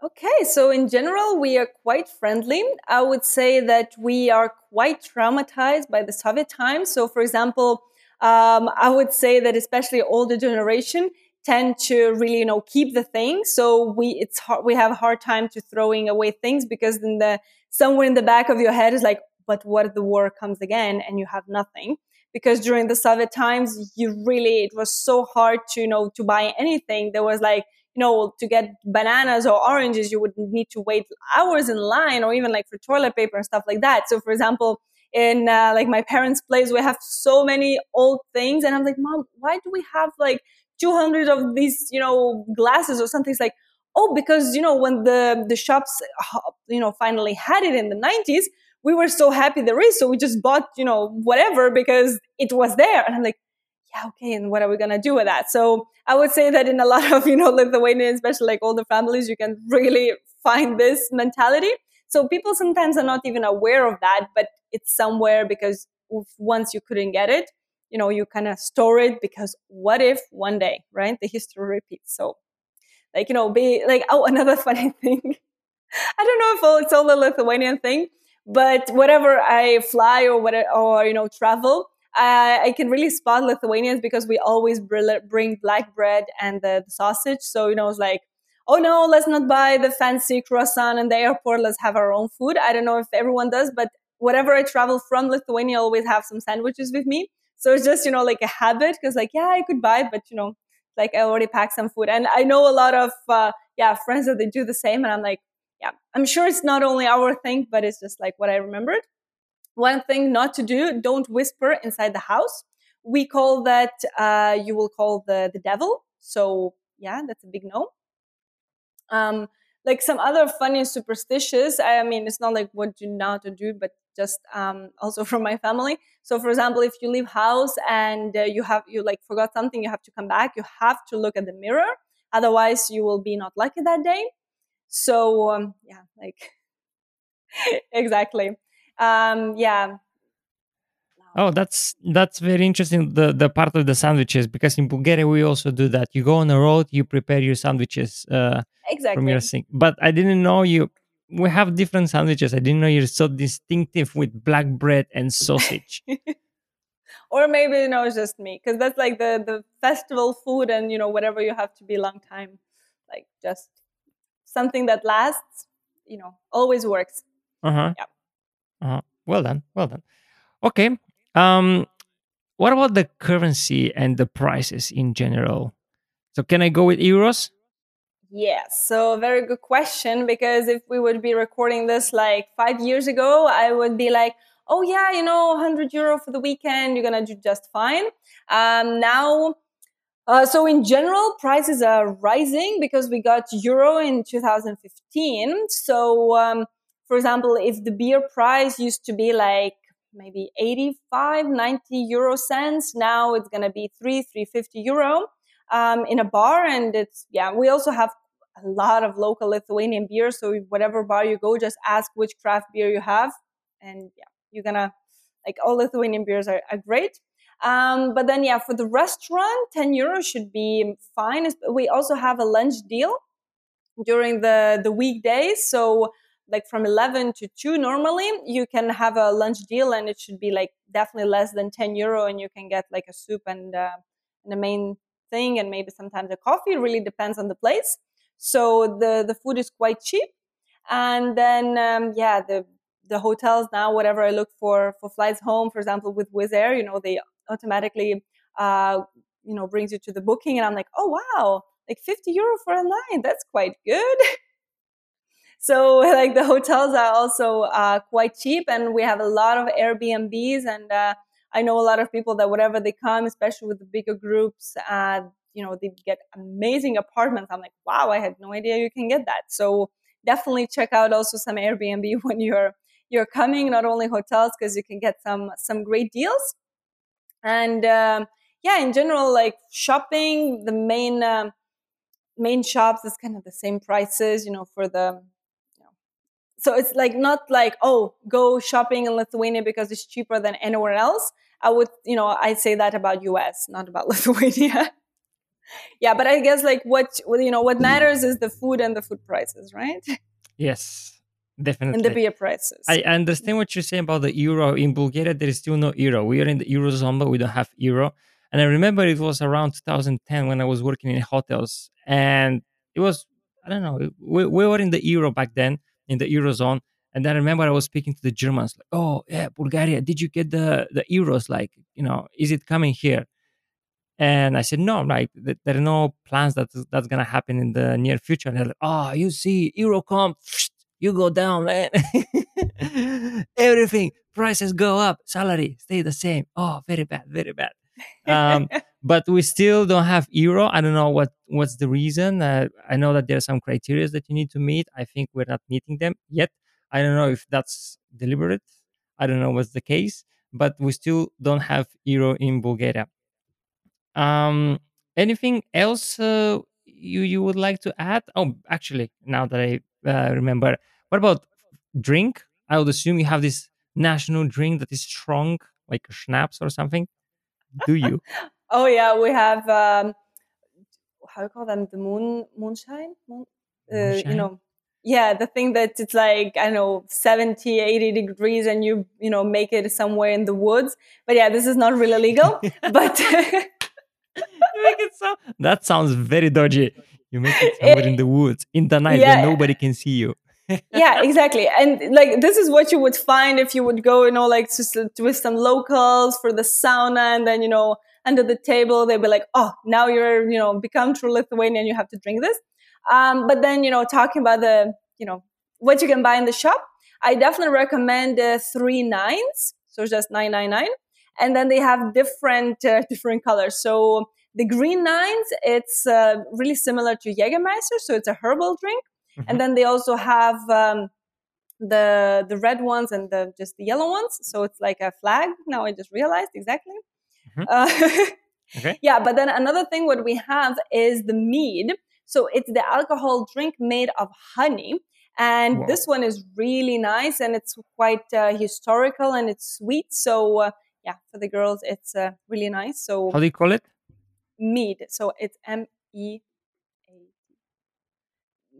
Okay, so in general, we are quite friendly. I would say that we are quite traumatized by the Soviet times. So, for example, um, I would say that especially older generation tend to really, you know, keep the things. So we it's hard, we have a hard time to throwing away things because in the somewhere in the back of your head is like, but what if the war comes again and you have nothing? Because during the Soviet times, you really it was so hard to you know to buy anything. There was like you know, to get bananas or oranges, you would need to wait hours in line or even like for toilet paper and stuff like that. So, for example, in uh, like my parents' place, we have so many old things. And I'm like, mom, why do we have like 200 of these, you know, glasses or something? It's like, oh, because, you know, when the, the shops, uh, you know, finally had it in the 90s, we were so happy there is. So we just bought, you know, whatever because it was there. And I'm like, yeah, okay, and what are we gonna do with that? So I would say that in a lot of you know Lithuanian, especially like older families, you can really find this mentality. So people sometimes are not even aware of that, but it's somewhere because once you couldn't get it, you know, you kind of store it because what if one day, right? The history repeats. So, like you know, be like oh, another funny thing. I don't know if it's all a Lithuanian thing, but whatever I fly or whatever, or you know travel uh, I can really spot Lithuanians because we always bring black bread and the, the, sausage. So, you know, it's like, oh no, let's not buy the fancy croissant in the airport. Let's have our own food. I don't know if everyone does, but whenever I travel from Lithuania, I always have some sandwiches with me. So it's just, you know, like a habit because like, yeah, I could buy, but you know, like I already packed some food. And I know a lot of, uh, yeah, friends that they do the same. And I'm like, yeah, I'm sure it's not only our thing, but it's just like what I remembered. One thing not to do, don't whisper inside the house. We call that, uh, you will call the, the devil. So yeah, that's a big no. Um, like some other funny superstitious, I mean, it's not like what you not to do, but just um, also from my family. So, for example, if you leave house and uh, you have you like forgot something, you have to come back. You have to look at the mirror, otherwise you will be not lucky that day. So, um, yeah, like exactly um yeah oh that's that's very interesting the the part of the sandwiches because in bulgaria we also do that you go on the road you prepare your sandwiches uh exactly from your sink but i didn't know you we have different sandwiches i didn't know you're so distinctive with black bread and sausage or maybe you know it's just me because that's like the the festival food and you know whatever you have to be long time like just something that lasts you know always works uh-huh yeah uh-huh. Well done. Well done. Okay. Um, what about the currency and the prices in general? So can I go with euros? Yes. So very good question because if we would be recording this like five years ago, I would be like, oh yeah, you know, 100 euro for the weekend, you're gonna do just fine. Um, now. Uh, so in general, prices are rising because we got euro in 2015. So um, for example, if the beer price used to be like maybe 85, 90 euro cents. Now it's to be three, 350 euro um, in a bar. And it's, yeah, we also have a lot of local Lithuanian beer. So whatever bar you go, just ask which craft beer you have. And yeah, you're to, like all Lithuanian beers are, are great. Um, but then, yeah, for the restaurant, 10 euros should be fine. We also have a lunch deal during the, the weekdays. So like from 11 to 2 normally you can have a lunch deal and it should be like definitely less than 10 euro and you can get like a soup and, uh, and the main thing and maybe sometimes a coffee it really depends on the place so the the food is quite cheap. And then um, yeah the the hotels now whatever i look for for flights home for example with wizz air you know they automatically uh, you know brings you to the booking and i'm like oh wow like 50 euro for a night that's quite good. So like the hotels are also uh, quite cheap and we have a lot of airbnbs and uh, i know a lot of people that whatever they come especially with the bigger groups uh, you know they get amazing apartments i'm like wow i had no idea you can get that. So definitely check out also some airbnb when you're you're coming not only hotels because you can get some some great deals. And um, yeah in general like shopping the main um, main shops is kind of the same prices you know for the so it's like not like oh go shopping in lithuania because it's cheaper than anywhere else. I would you know i say that about us not about lithuania yeah but i guess like what you know what matters is the food and the food prices right? Yes definitely and the beer prices. I understand what you're saying about the euro. In bulgaria there is still no euro. We are in the eurozone but we don't have euro. And i remember it was around 2010 when i was working in hotels. And it was i don't know we, we were in the euro back then in the eurozone. And then I remember I was speaking to the Germans, like, "Oh yeah, Bulgaria, did you get the the euros? Like, you know, is it coming here?" And I said, "No, like, there are no plans that that's gonna happen in the near future." And they're like, "Oh, you see, euro come, you go down, man. Everything prices go up, salary stay the same. Oh, very bad, very bad." Um, but we still don't have euro. I don't know what what's the reason. Uh, I know that there are some criteria that you need to meet. I think we're not meeting them yet. I don't know if that's deliberate. I don't know what's the case, but we still don't have euro in Bulgaria. Um, anything else uh, you you would like to add? Oh, actually, now that I uh, remember, what about drink? I would assume you have this national drink that is strong, like a schnapps or something. Do you? Oh yeah, we have um, how do you call them? The moon moonshine. Moon, uh, moonshine? You know, yeah, the thing that it's like I don't know 70, 80 degrees, and you you know make it somewhere in the woods. But yeah, this is not really legal. but make it so that sounds very dodgy. You make it somewhere in the woods in the night yeah. where nobody can see you. yeah, exactly. And like this is what you would find if you would go, you know, like to, with some locals for the sauna, and then you know under the table. They'll be like, oh, now you're, you know, become true Lithuanian. You have to drink this. Um, but then, you know, talking about the, you know, what you can buy in the shop, I definitely recommend uh, three nines. So just 999. And then they have different, uh, different colors. So the green nines, it's uh, really similar to Jägermeister. So it's a herbal drink. Mm-hmm. And then they also have, um, the the red ones and the just the yellow ones so it's like a flag now i just realized exactly Mm-hmm. Uh, okay. Yeah, but then another thing what we have is the mead. So it's the alcohol drink made of honey. And this one is really nice and it's quite uh, historical and it's sweet. So, uh, yeah, for the girls, it's uh, really nice. So, how do you call it? Mead. So it's M E A D.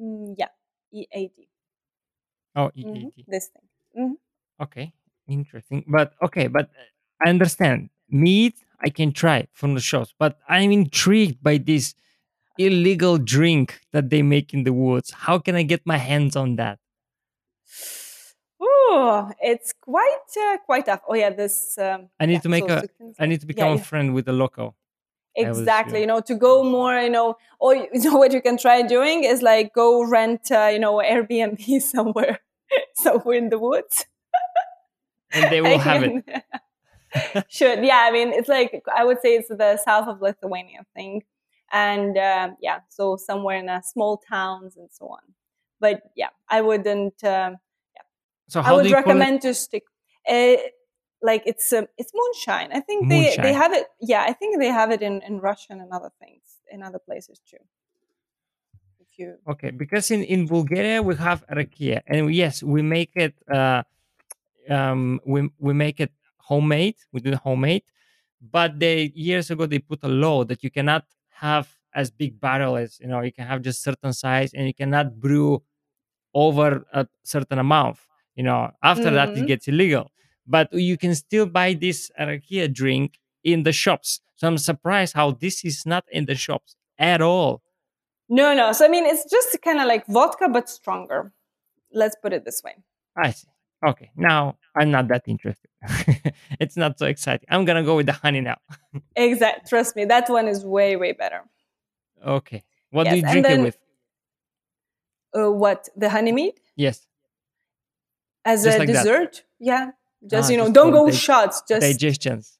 Mm, yeah, E A D. Oh, E A D. Mm-hmm. This thing. Mm-hmm. Okay, interesting. But okay, but I understand meat I can try from the shops, but I'm intrigued by this illegal drink that they make in the woods. How can I get my hands on that? Oh, it's quite uh, quite tough. Oh yeah, this. Um, I need yeah, to make so a. I need to become yeah, yeah. a friend with the local. Exactly, you know, to go more, you know, or you know what you can try doing is like go rent, uh, you know, Airbnb somewhere, somewhere in the woods, and they will have it. should yeah i mean it's like i would say it's the south of lithuania thing. And uh, yeah so somewhere in a small towns and so on. But yeah i wouldn't uh, yeah. So i would recommend to stick uh, like it's um, it's moonshine. I think they Moonshine. they have it. Yeah, I think they have it in in Russian and other things in other places too. If you Okay, because in, in Bulgaria we have rakia, and yes, we make it. Uh, um, we we make it homemade. We do it homemade, but they years ago they put a law that you cannot have as big barrel as you know. You can have just certain size, and you cannot brew over a certain amount. You know, after that it Mhm. gets illegal. But you can still buy this rakia drink in the shops. So I'm surprised how this is not in the shops at all. no no. So I mean, it's just kind of like vodka but stronger. Let's put it this way. I see. Okay, now I'm not that interested. it's not so exciting. I'm gonna go with the honey now. Exact. Trust me, that one is way way better. Okay. What do you drink it with? Uh, what the honey mead Yes. as Just a like that. dessert? Yeah. Just Ah, you know, just don't go dig- shots. Just Digestions.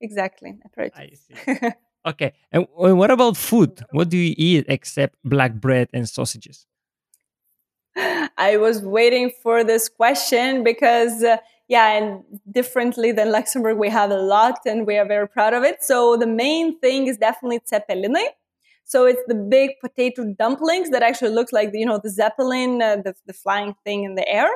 exactly. I see. Okay. And what about food? What do you eat except black bread and sausages? I was waiting for this question because, uh, yeah, and differently than Luxembourg, we have a lot and we are very proud of it. So the main thing is definitely zeppeline. So it's the big potato dumplings that actually look like, you know, the zeppelin, uh, the, the flying thing in the air.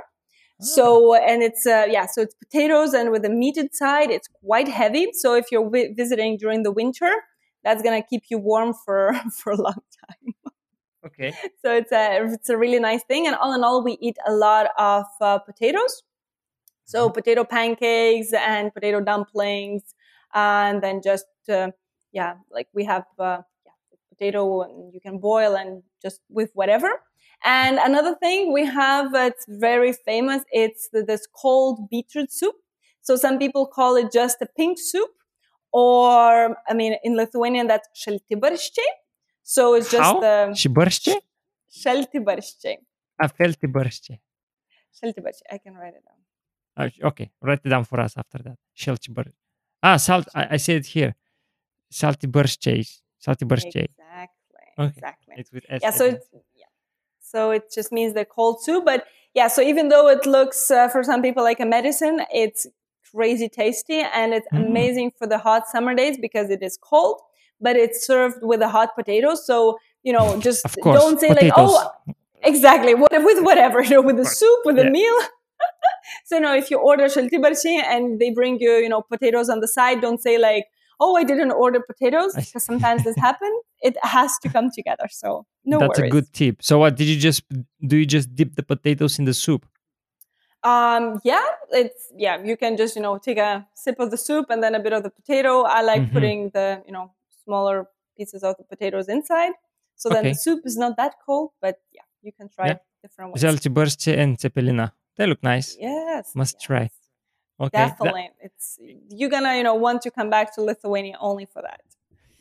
So, and it's, uh, yeah, so it's potatoes and with the meated side, it's quite heavy. So if you're vi- visiting during the winter, that's going to keep you warm for, for a long time. Okay. so it's a it's a really nice thing. And all in all we eat a lot of uh, potatoes. So potato pancakes and potato dumplings and then just uh, yeah like we have uh, yeah, potato and you can boil and just with whatever and another thing we have it's very famous it's this cold beetroot soup so some people call it just a pink soup or i mean in lithuanian that's šaltibarščiai so it's just How? the Shiborshche? Šaltibarščiai. A feltiborshche. Šaltibarščiai. I can write it down. Uh, okay, write it down for us after that. Shelchibor. Ah, salt. I, I said it here. Salty borshche. Exactly. Okay. Exactly. It's with S. yeah. So it's. So it just means the cold soup, but yeah. So even though it looks uh, for some people like a medicine, it's crazy tasty and it's Mm. amazing for the hot summer days because it is cold, but it's served with a hot potato. So you know, just don't say potatoes. like, oh, Exactly. What, with whatever, you know, with the soup, with the Yeah. meal. so now if you order šaltibarščiai and they bring you, you know, potatoes on the side, don't say like, oh, I didn't order potatoes because sometimes this happens. It has to come together. So no That's worries. a good tip. So what did you just do? You just dip the potatoes in the soup? Um, yeah, it's, yeah, you can just, you know, take a sip of the soup and then a bit of the potato. I like Mhm. putting the, you know, smaller pieces of the potatoes inside. So then Okay. the soup is not that cold, but yeah, you can try Yeah. different ways. And cepelina. They look nice. Yes. Must yes. try. Okay. that- It's you're gonna, you know, want to come back to Lithuania only for that.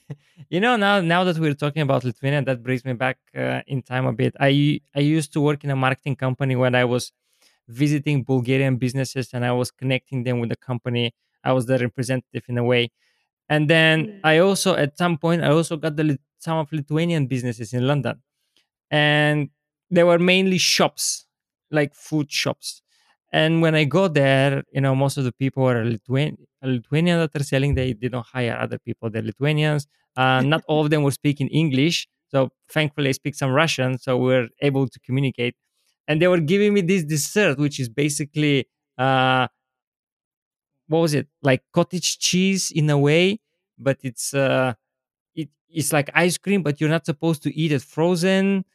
you know now now that we're talking about Lithuania, that brings me back uh, in time a bit. I I used to work in a marketing company when I was visiting Bulgarian businesses and I was connecting them with the company. I was the representative in a way. And then Mm. I also at some point I also got the some of Lithuanian businesses in London. And they were mainly shops, like food shops. And when I go there, you know, most of the people are Lithuanian, Lithuanian that are selling. They, don't hire other people. They're Lithuanians. Uh, not all of them were speaking English. So thankfully, I speak some Russian. So we're able to communicate. And they were giving me this dessert, which is basically, uh, what was it? Like cottage cheese in a way, but it's, uh, it, it's like ice cream, but you're not supposed to eat it frozen.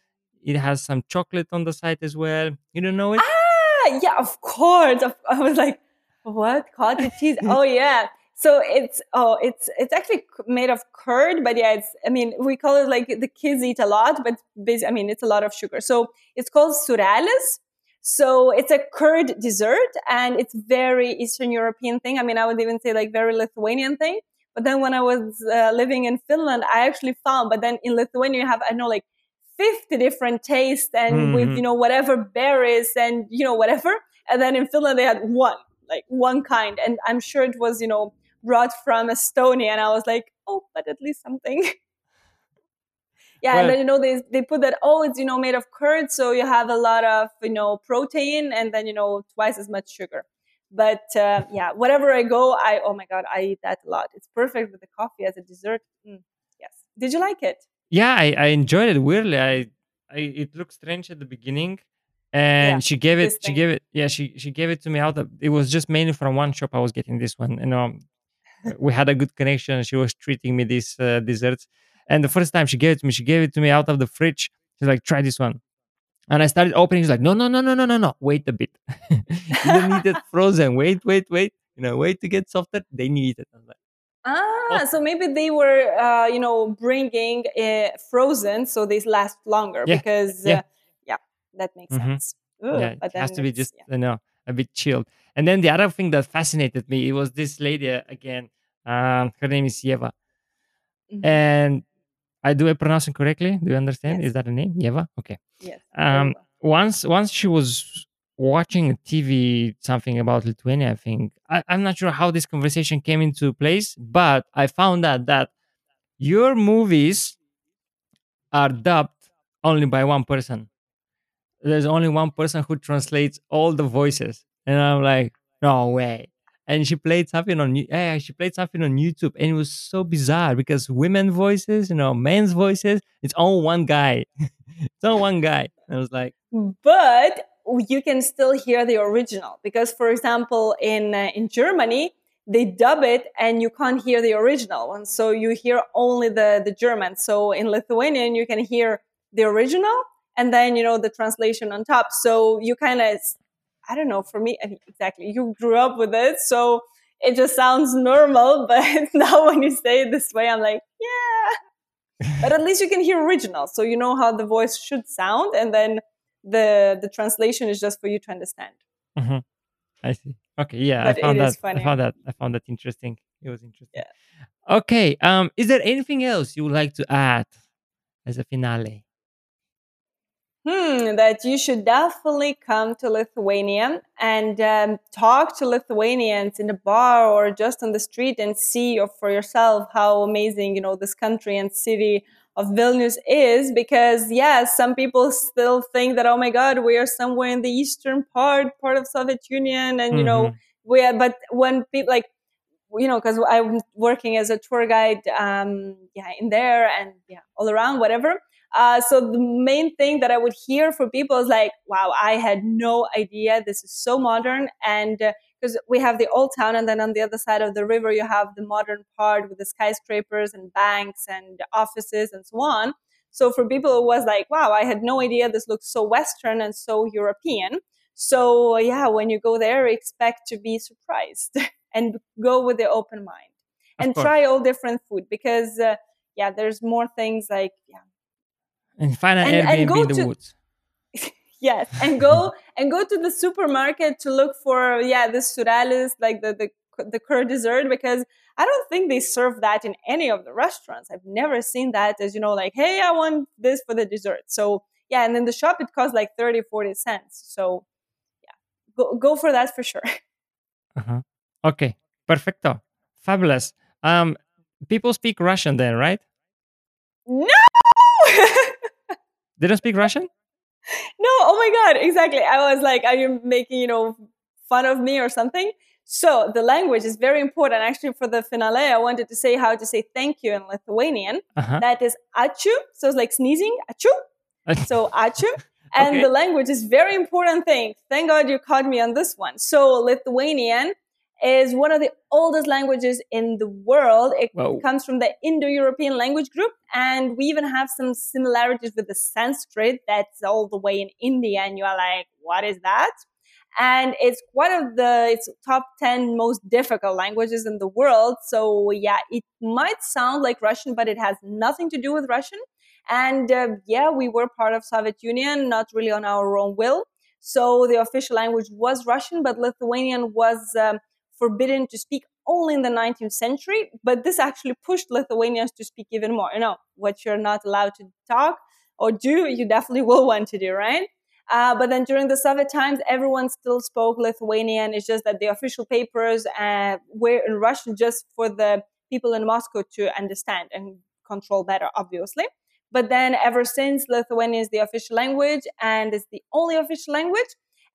It has some chocolate on the side as well. You don't know it? Ah, yeah, of course. I was like, what cottage cheese? oh yeah. So it's oh it's it's actually made of curd, but yeah, it's I mean we call it like the kids eat a lot, but basically, I mean it's a lot of sugar. So it's called surales. So it's a curd dessert, and it's very Eastern European thing. I mean, I would even say like very Lithuanian thing. But then when I was uh, living in Finland, I actually found. But then in Lithuania, you have I know like 50 different tastes and with Mhm. you know whatever berries and you know whatever and then in finland they had one like one kind and i'm sure it was you know brought from estonia and i was like oh but at least something yeah Well- and then you know they, they put that oh it's you know made of curd so you have a lot of you know protein and then you know twice as much sugar But uh, yeah, whatever I go, I oh my god, I eat that a lot. It's perfect with the coffee as a dessert. Mm, yes. Did you like it? Yeah, I, I enjoyed it. Weirdly, I, I it looked strange at the beginning, and Yeah, she gave it. She gave it. Yeah, she she gave it to me out. Of, it was just mainly from one shop. I was getting this one. You know, we had a good connection. She was treating me these uh, desserts, and the first time she gave it to me, she gave it to me out of the fridge. She's like, "Try this one." And I started opening. She's like, "No, no, no, no, no, no, no. Wait a bit. you don't need it frozen. Wait, wait, wait. You know, wait to get softer. They need it." Like, Ah, so maybe they were, uh, you know, bringing uh, frozen, so they last longer Yeah, because, yeah. uh, yeah, that makes Mhm. sense. Ugh, yeah, but it has to be just yeah. you know a bit chilled. And then the other thing that fascinated me, it was this lady uh, again. Um, her name is Yeva, Mhm. and I do I pronounce it correctly? Do you understand? Yes. Is that a name? Yeva? Okay. yes, Um, once once she was watching a TV something about Lithuania. I think I, I'm not sure how this conversation came into place, but I found out that your movies are dubbed only by one person. There's only one person who translates all the voices, and I'm like, no way. And she played something on yeah, she played something on YouTube, and it was so bizarre because women voices, you know, men's voices, it's all one guy. it's all one guy. And I was like, but you can still hear the original because for example in uh, in germany they dub it and you can't hear the original one so you hear only the the german so in lithuanian you can hear the original and then you know the translation on top so you kind of i don't know for me I mean, exactly you grew up with it so it just sounds normal but now when you say it this way i'm like yeah but at least you can hear original so you know how the voice should sound and then the the translation is just for you to understand Mhm. I see. Okay, yeah, But I found that. I found that. I found that interesting. It was interesting. Yeah. Okay. Um, is there anything else you would like to add as a finale? Hmm that you should definitely come to lithuania and um, talk to lithuanians in a bar or just on the street and see for yourself how amazing you know this country and city of vilnius is because yes some people still think that oh my god we are somewhere in the eastern part part of soviet union and you know Mhm. we are but when people like you know because i'm working as a tour guide um yeah in there and yeah all around whatever uh, so the main thing that i would hear from people is like wow i had no idea. This is so modern. And because we have the old town and then on the other side of the river you have the modern part with the skyscrapers and banks and offices and so on. So for people it was like wow i had no idea this looks so western and so european. So yeah when you go there expect to be surprised and go with the open mind Of and course. try all different food because uh, yeah there's more things like yeah And find an And- and Airbnb go in the to- woods. yes and go and go to the supermarket to look for yeah the suralis like the the the curd dessert because I don't think they serve that in any of the restaurants. I've never seen that as you know like hey I want this for the dessert. So yeah and in the shop it costs like 30 40 cents. So yeah go go for that for sure. Uh-huh. Okay. Perfecto. Fabulous. Um, people speak Russian then, right? no They don't speak Russian. No, oh my god, exactly. I was like, are you making, you know, fun of me or something? So the language is very important. Actually, for the finale, I wanted to say how to say thank you in Lithuanian. Uh-huh. That is ačiū. So it's like sneezing, ačiū. So ačiū. And Okay. the language is very important thing. Thank God you caught me on this one. So Lithuanian is one of the oldest languages in the world. It Whoa. comes from the Indo-European language group, and we even have some similarities with the Sanskrit that's all the way in India. And you are like, what is that? And it's one of the it's top 10 most difficult languages in the world. So yeah, it might sound like Russian, but it has nothing to do with Russian. And uh, yeah, we were part of Soviet Union, not really on our own will. So the official language was Russian, but Lithuanian was um, forbidden to speak only in the 19th century. But this actually pushed Lithuanians to speak even more. You know, what you're not allowed to talk or do, you definitely will want to do, right? Uh, but then during the Soviet times, everyone still spoke Lithuanian. It's just that the official papers uh, were in Russian just for the people in Moscow to understand and control better, obviously. But then ever since Lithuanian is the official language and is the only official language,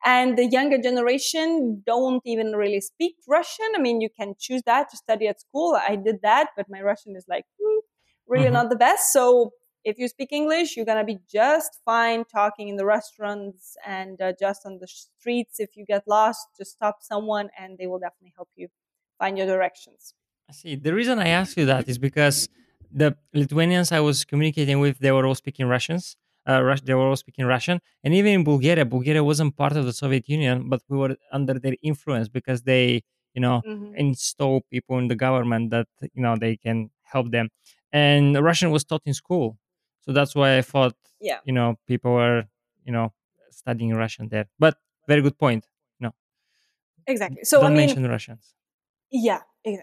And the younger generation don't even really speak Russian. I mean, you can choose that to study at school. I did that, but my Russian is like hmm, really mm-hmm. not the best. So if you speak English, you're gonna be just fine talking in the restaurants and uh, just on the streets. If you get lost, just stop someone, and they will definitely help you find your directions. I see. The reason I ask you that is because the Lithuanians I was communicating with, they were all speaking Russians. Uh, Rus- they were all speaking Russian, and even in Bulgaria, Bulgaria wasn't part of the Soviet Union, but we were under their influence because they, you know, mm-hmm. install people in the government that you know they can help them. And Russian was taught in school, so that's why I thought, yeah, you know, people were, you know, studying Russian there. But very good point. No, exactly. So don't I mean, mention Russians. Yeah, a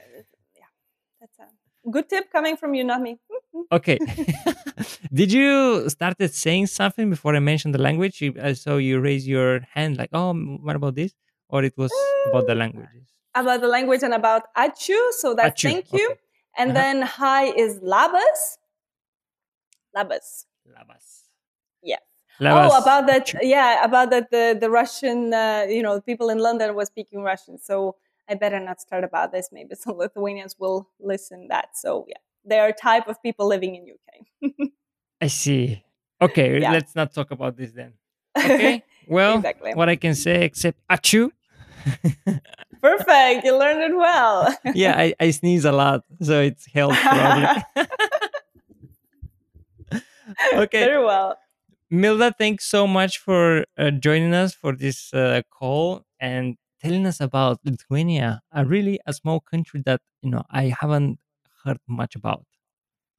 good tip coming from you, not me. okay. Did you started saying something before I mentioned the language? Uh, so you raise your hand like, oh, what about this? Or it was about the mm, languages? About the language and about ačiū. So that's ačiū. thank you. Okay. And uh-huh. then hi is labas. Labas. Labas. Yeah. Labas. Oh, about that. Yeah, about that. The the Russian, uh, you know, people in London were speaking Russian. So I better not start about this. Maybe some Lithuanians will listen that. So yeah, they are type of people living in UK. I see. Okay, yeah. let's not talk about this then. Okay. Well, exactly. what I can say except achu. Perfect. You learned it well. yeah, I, I sneeze a lot, so it's helped probably. okay. Very well. Milda, thanks so much for uh, joining us for this uh, call. And telling us about Lithuania, a really a small country that you know I haven't heard much about.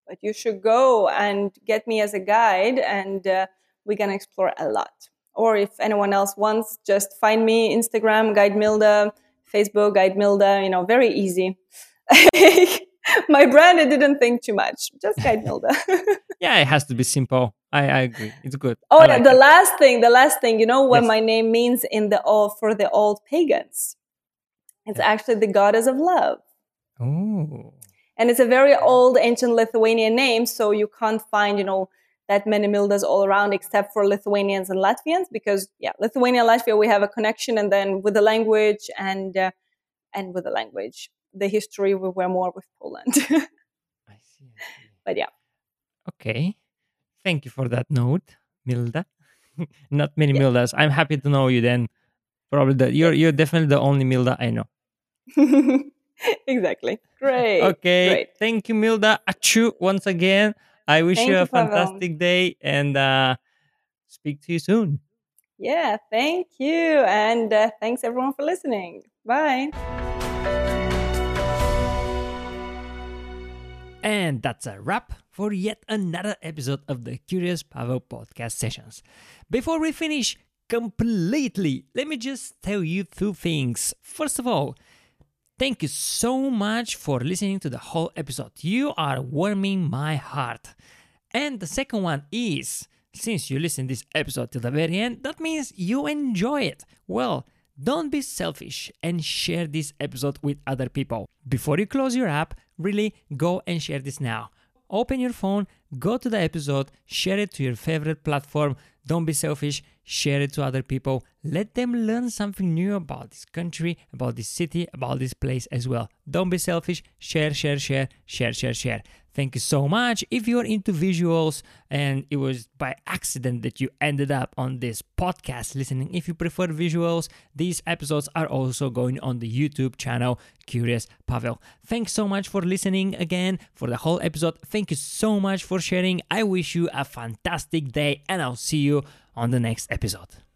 But you should go and get me as a guide, and uh, we can explore a lot. Or if anyone else wants, just find me Instagram Guide Milda, Facebook Guide Milda. You know, very easy. My brand, I didn't think too much. Just Guide Milda. yeah, it has to be simple. I, I agree. It's good. Oh, like the it. last thing, the last thing, you know what yes. my name means in the all for the old pagans? It's yeah. actually the goddess of love. Oh. And it's a very old ancient Lithuanian name, so you can't find, you know, that many Mildas all around except for Lithuanians and Latvians because yeah, Lithuania and Latvia we have a connection and then with the language and uh, and with the language, the history we were more with Poland. I see. But yeah. Okay. Thank you for that note, Milda. Not many yeah. Mildas. I'm happy to know you then. Probably that you're you're definitely the only Milda I know. exactly. Great. Okay. Great. Thank you, Milda. Achu once again. I wish thank you a you, fantastic day and uh, speak to you soon. Yeah, thank you. And uh, thanks everyone for listening. Bye. And that's a wrap for yet another episode of the Curious Pavel podcast sessions. Before we finish completely, let me just tell you two things. First of all, thank you so much for listening to the whole episode. You are warming my heart. And the second one is since you listen this episode till the very end, that means you enjoy it. Well, don't be selfish and share this episode with other people. Before you close your app, really go and share this now open your phone, go to the episode, share it to your favorite platform. Don't be selfish, share it to other people. Let them learn something new about this country, about this city, about this place as well. Don't be selfish, share, share, share, share, share, share. Thank you so much. If you're into visuals and it was by accident that you ended up on this podcast listening, if you prefer visuals, these episodes are also going on the YouTube channel Curious Pavel. Thanks so much for listening again for the whole episode. Thank you so much for sharing. I wish you a fantastic day and I'll see you on the next episode.